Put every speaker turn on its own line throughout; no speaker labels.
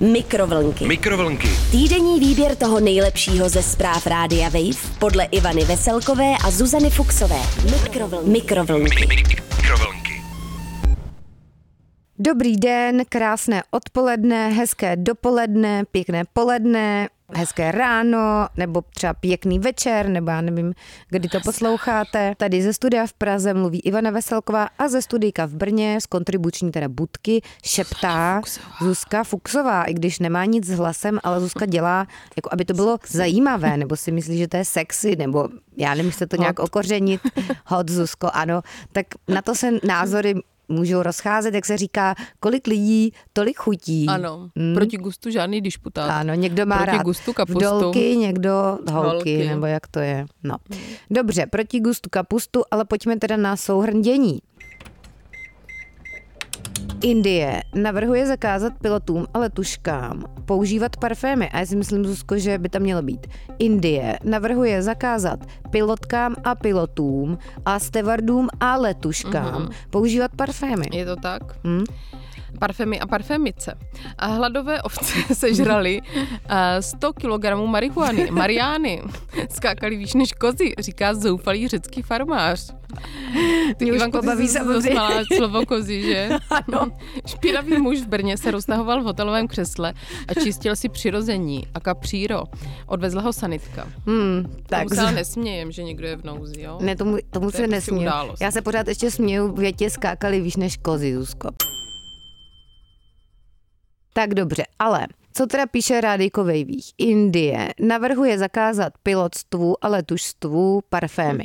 Mikrovlnky.
Mikrovlnky.
Týdenní výběr toho nejlepšího ze zpráv Rádia Wave podle Ivany Veselkové a Zuzany Fuxové. Mikrovlnky. Mikrovlnky.
Mikrovlnky.
Dobrý den, krásné odpoledne, hezké dopoledne, pěkné poledne, hezké ráno, nebo třeba pěkný večer, nebo já nevím, kdy to posloucháte. Tady ze studia v Praze mluví Ivana Veselková a ze studijka v Brně z kontribuční teda budky šeptá Zuzka Fuxová, i když nemá nic s hlasem, ale Zuzka dělá, jako aby to bylo zajímavé, nebo si myslí, že to je sexy, nebo já nevím, to nějak okořenit. Hot Zuzko, ano. Tak na to se názory můžou rozcházet, jak se říká, kolik lidí, tolik chutí.
Ano, hmm. proti gustu žádný disputát.
Ano, někdo má
proti
rád
gustu kapustu.
vdolky, někdo holky,
Holky.
nebo jak to je. No. Dobře, proti gustu kapustu, ale pojďme teda na souhrn dění. Indie navrhuje zakázat pilotům a letuškám používat parfémy. A já si myslím, Zuzko, že by tam mělo být. Indie navrhuje zakázat pilotkám a pilotům a stevardům a letuškám mm-hmm. používat parfémy.
Je to tak?
Hm?
Parfémy a parfémice. A hladové ovce sežrali eh, 100 kg marihuany, mariány. Skákali výš než kozy, říká zoufalý řecký farmář. Ty,
Mě už
Ivanko,
pobaví
jsi se
samozřejmě.
slovo kozy, že?
Ano.
Špinavý muž v Brně se roztahoval v hotelovém křesle a čistil si přirození a kapříro. Odvezla ho sanitka.
Hmm,
Tak tomu se ale nesmějem, že někdo je v nouzi, jo?
Ne, tomu, tomu
To
se nesměju.
událost.
Já se pořád ještě směju, větě skákali víš než kozy, Zuzko. Tak dobře, ale co teda píše Rádejko Vejvých? Indie navrhuje zakázat pilotstvu a letušstvu parfémy.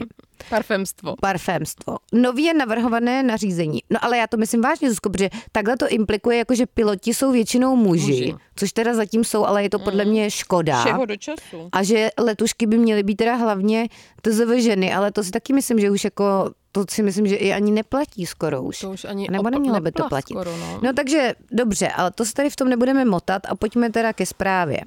Parfémstvo.
Parfémstvo. Nově navrhované nařízení. No ale já to myslím vážně, Zuzko, protože takhle to implikuje, jako že piloti jsou většinou muži,
Muži.
což teda zatím jsou, ale je to podle mě škoda.
Všeho do času.
A že letušky by měly být teda hlavně TZV ženy, ale to si taky myslím, že už jako, to si myslím, že i ani neplatí skoro už.
To už ani
Nebo nemělo by to platit.
Skoro, no.
No takže dobře, ale to se tady v tom nebudeme motat a pojďme teda ke zprávě.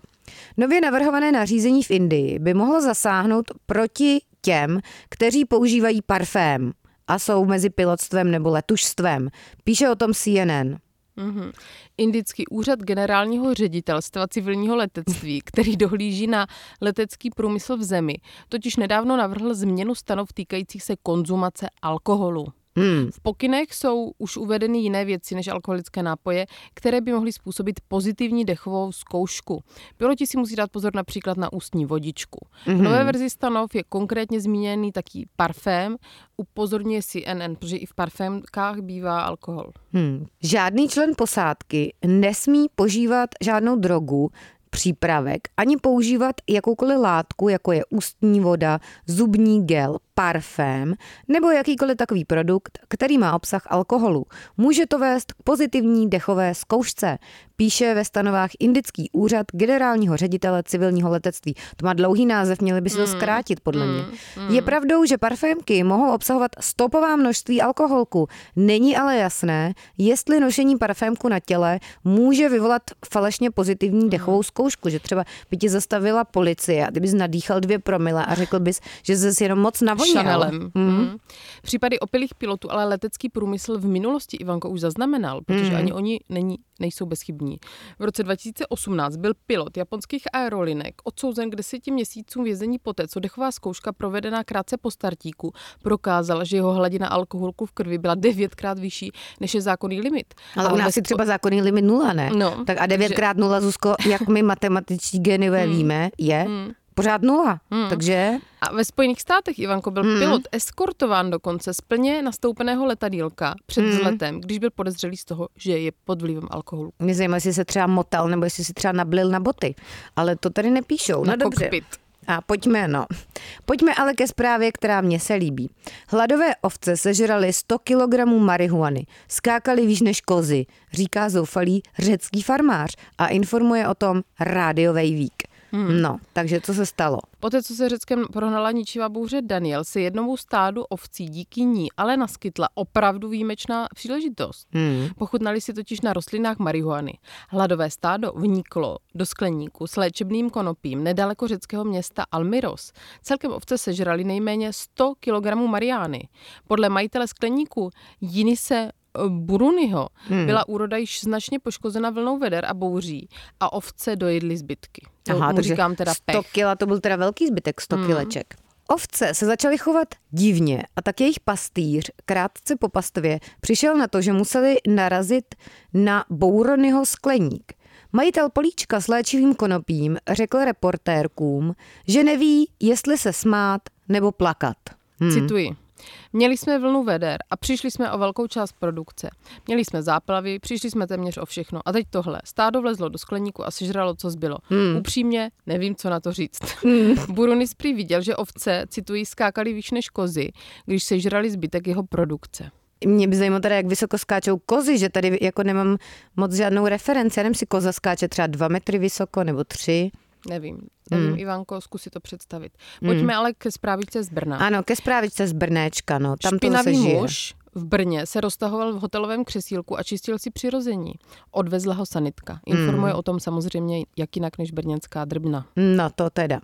Nově navrhované nařízení v Indii by mohlo zasáhnout proti těm, kteří používají parfém a jsou mezi pilotstvem nebo letušstvem. Píše o tom CNN.
Mhm. Indický úřad generálního ředitelstva civilního letectví, který dohlíží na letecký průmysl v zemi, totiž nedávno navrhl změnu stanov týkajících se konzumace alkoholu.
Hmm.
V pokynech jsou už uvedeny jiné věci než alkoholické nápoje, které by mohly způsobit pozitivní dechovou zkoušku. Piloti si musí dát pozor například na ústní vodičku. V nové verzi stanov je konkrétně zmíněný taký parfém, upozorňuje CNN, protože i v parfémkách bývá alkohol.
Hmm. Žádný člen posádky nesmí požívat žádnou drogu, přípravek, ani používat jakoukoliv látku, jako je ústní voda, zubní gel, parfém nebo jakýkoliv takový produkt, který má obsah alkoholu. Může to vést k pozitivní dechové zkoušce, píše ve stanovách Indický úřad generálního ředitele civilního letectví. To má dlouhý název, měli by si to zkrátit podle mě. Je pravdou, že parfémky mohou obsahovat stopová množství alkoholku. Není ale jasné, jestli nošení parfémku na těle může vyvolat falešně pozitivní dechovou zkoušku, že třeba by ti zastavila policie a ty bys nadýchal dvě promile a řekl bys, že jsi jenom moc navoněl.
Chanelem. Mm. Případy opilých pilotů ale letecký průmysl v minulosti Ivanko už zaznamenal, protože
Mm.
ani oni není, nejsou bezchybní. V roce 2018 byl pilot japonských aerolinek odsouzen k deseti měsícům vězení poté, co dechová zkouška provedená krátce po startíku prokázala, že jeho hladina alkoholku v krvi byla devětkrát vyšší, než je zákonný limit.
Ale u nás je třeba zákonný limit nula, ne?
No,
tak a devětkrát nula, Zuzko, jak my matematičtí geniové víme, je pořád nula. Takže
A ve Spojených státech, Ivanko, byl
Hmm.
pilot eskortován dokonce z plně nastoupeného letadílka před
Hmm.
vzletem, když byl podezřelý z toho, že je pod vlivem alkoholu.
mě zajímá, jestli se třeba motal, nebo jestli si třeba nablil na boty. Ale to tady nepíšou.
Na
no dobře.
kokpit.
A pojďme, no. Pojďme ale ke zprávě, která mně se líbí. Hladové ovce sežrali 100 kg marihuany. Skákali výš než kozy, říká zoufalý řecký farmář a informuje o tom rádiový vík. Hmm. No, takže co se stalo?
Poté, co se Řeckem prohnala ničivá bouře Daniel, se jednomu stádu ovcí díky ní ale naskytla opravdu výjimečná příležitost.
Hmm.
Pochutnali si totiž na rostlinách marihuany. Hladové stádo vniklo do skleníku s léčebným konopím nedaleko řeckého města Almiros. Celkem ovce sežrali nejméně 100 kg mariány. Podle majitele skleníku Jinise Buruniho hmm. byla úroda již značně poškozena vlnou veder a bouří a ovce dojedly zbytky. To
Aha,
mu říkám teda
100
pech.
kila, to byl teda velký zbytek, 100
Hmm.
kileček. Ovce se začaly chovat divně a tak jejich pastýř krátce po pastvě přišel na to, že museli narazit na Bouronyho skleník. Majitel políčka s léčivým konopím řekl reportérkům, že neví, jestli se smát nebo plakat.
Hmm. Cituji. Měli jsme vlnu veder a přišli jsme o velkou část produkce. Měli jsme záplavy, přišli jsme téměř o všechno. A teď tohle. Stádo vlezlo do skleníku a sežralo, co zbylo. Hmm. Upřímně, nevím, co na to říct. Hmm. Burunis prý viděl, že ovce, citují, skákaly výš než kozy, když sežrali zbytek jeho produkce.
Mě by zajímalo teda, jak vysoko skáčou kozy, že tady jako nemám moc žádnou referenci. Já nevím, si koza skáče třeba dva metry vysoko nebo tři.
Nevím, nevím, hmm. Ivanko, zkus si to představit. Pojďme hmm. ale ke zprávičce z Brna.
Ano, ke zprávičce z Brnéčka, no. Tam to
Špinavý
zase žije.
muž v Brně se roztahoval v hotelovém křesílku a čistil si přirození. Odvezla ho sanitka. Informuje
Hmm.
o tom samozřejmě jak jinak než brněnská drbna.
No to teda.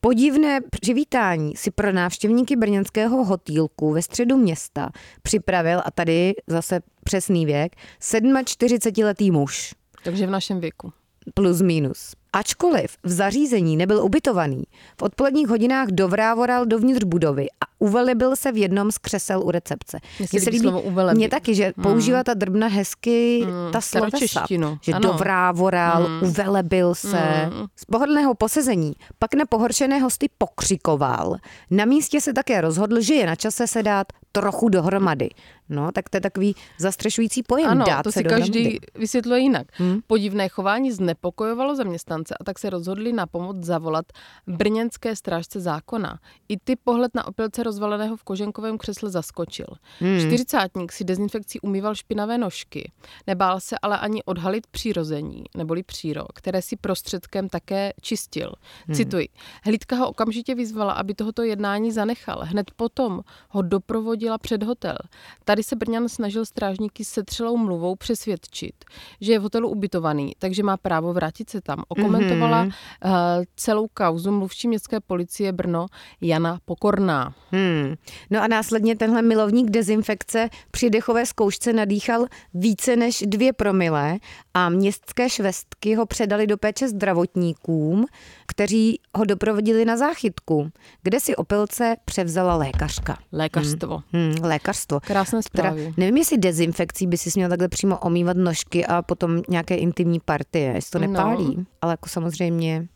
Podivné přivítání si pro návštěvníky brněnského hotýlku ve středu města připravil, a tady zase přesný věk, 47-letý muž.
Takže v našem věku.
Plus minus. Ačkoliv v zařízení nebyl ubytovaný, v odpoledních hodinách dovrávoral dovnitř budovy a uvelebil se v jednom z křesel u recepce.
Mně se líbí slovo.
Mně taky, že používá ta drbna hezky
Mm,
ta slovesa.
staročeštinu,
Že
ano.
dovrávoral,
Mm.
uvelebil se.
Mm.
Z pohodlného posezení pak na pohoršené hosty pokřikoval. Na místě se také rozhodl, že je na čase se dát trochu dohromady. No, tak to je takový zastřešující pojem.
Ano,
dát
to
se
si
dohromady.
každý vysvětluje jinak. Hmm. Podivné chování znepokojovalo zaměstnance a tak se rozhodli na pomoc zavolat brněnské strážce zákona. I ty pohled na opilce rozvaleného v koženkovém křesle zaskočil. Hmm. Čtyřicátník si dezinfekcí umýval špinavé nožky. Nebál se ale ani odhalit přírození, neboli příro, které si prostředkem také čistil. Hmm. Cituji. Hlídka ho okamžitě vyzvala, aby tohoto jednání zanechal. Hned potom ho doprovodila před hotel. Tady se Brňan snažil strážníky se třelou mluvou přesvědčit, že je v hotelu ubytovaný, takže má právo vrátit se tam. Okomentovala mm-hmm. uh, celou kauzu mluvčí městské policie Brno Jana Pokorná.
Hmm. No a následně tenhle milovník dezinfekce při dechové zkoušce nadýchal více než dvě promile a městské švestky ho předali do péče zdravotníkům, kteří ho doprovodili na záchytku, kde si opilce převzala lékařka.
Lékařstvo.
Hmm, lékařstvo.
Krásné zprávy.
nevím, jestli dezinfekcí by si měl takhle přímo omývat nožky a potom nějaké intimní partie, jestli to
No.
nepálí. Ale jako samozřejmě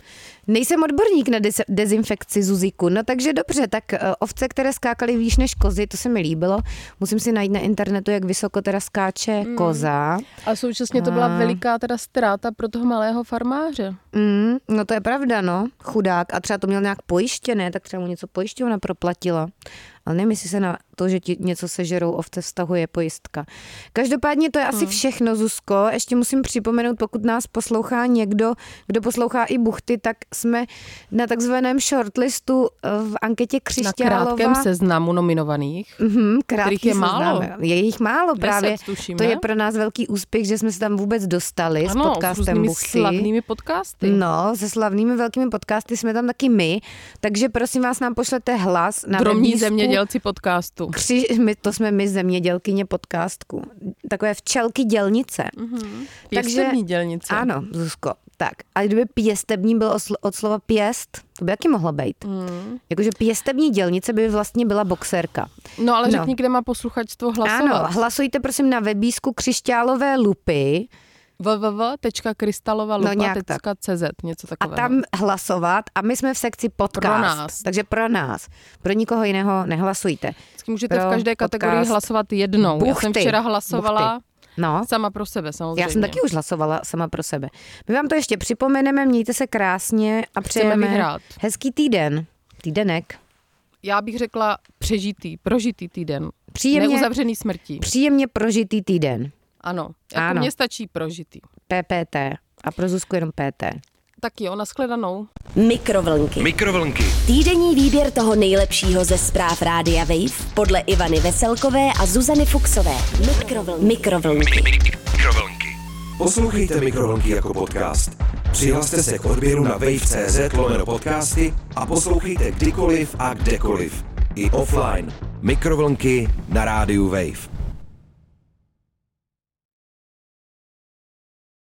nejsem odborník na des- dezinfekci Zuziku, no takže dobře, tak eh, ovce, které skákaly výš než kozy, to se mi líbilo. Musím si najít na internetu, jak vysoko teda skáče
Hmm.
koza.
A současně to byla veliká teda ztráta pro toho malého farmáře.
Mm, no to je pravda, no. Chudák. A třeba to měl nějak pojištěné, tak třeba mu něco pojišťovna proplatila. Ale jestli se na to, že ti něco sežerou ovce, vztahuje pojistka. Každopádně to je asi všechno, Zuzko. Ještě musím připomenout, pokud nás poslouchá někdo, kdo poslouchá i buchty, tak jsme na takzvaném shortlistu eh, v anketě
Na
Křišťálova.
krátkém seznamu nominovaných.
Mhm, krátký
kterých je
seznam.
málo.
Je jich málo
Deset,
právě.
tuším,
to je pro nás velký úspěch, že jsme se tam vůbec dostali s
Ano, s
podcastem
různými
Buchty.
slavnými podcasty.
No, se slavnými velkými podcasty jsme tam taky my, takže prosím vás, nám pošlete hlas na webísku
zemědělci podcastu.
Kři, my, to jsme my zemědělkyně podcastku. Takové včelky dělnice.
Mm-hmm.
Takže-
Pěstební dělnice.
Ano, Zuzko. Tak, a kdyby pěstební byl od slova pěst, to by taky mohlo být.
Mm.
Jakože pěstební dělnice by vlastně byla boxerka.
No ale
No.
řekni, kde má posluchačstvo hlasovat.
Ano, hlasujte prosím na webísku křišťálové lupy
www.krystalovalupa.cz něco
a
takového.
tam hlasovat a my jsme v sekci podcast.
Pro nás.
Takže pro nás. Pro nikoho jiného nehlasujte.
Vždycky můžete
pro
v každé kategorii
podcast
hlasovat jednou. Já jsem
Buchty.
včera hlasovala
No,
sama pro sebe samozřejmě.
já jsem taky už hlasovala sama pro sebe. My vám to ještě připomeneme, mějte se krásně a přejeme
vyhrát.
hezký týden. Týdenek.
Já bych řekla přežitý, prožitý týden.
Příjemně,
Neuzavřený smrtí.
příjemně prožitý týden.
Ano, jako
Ano.
mně stačí prožitý.
PPT. A pro Zuzku jenom PT.
Tak jo, nashledanou.
Mikrovlnky.
Mikrovlnky.
Týdenní výběr toho nejlepšího ze zpráv Rádia Wave podle Ivany Veselkové a Zuzany Fuxové. Mikrovlnky. Mikrovlnky.
Mikrovlnky. Poslouchejte Mikrovlnky jako podcast. Přihlaste se k odběru na wave.cz lomeno podcasty a poslouchejte kdykoliv a kdekoliv. I offline. Mikrovlnky na rádiu Wave.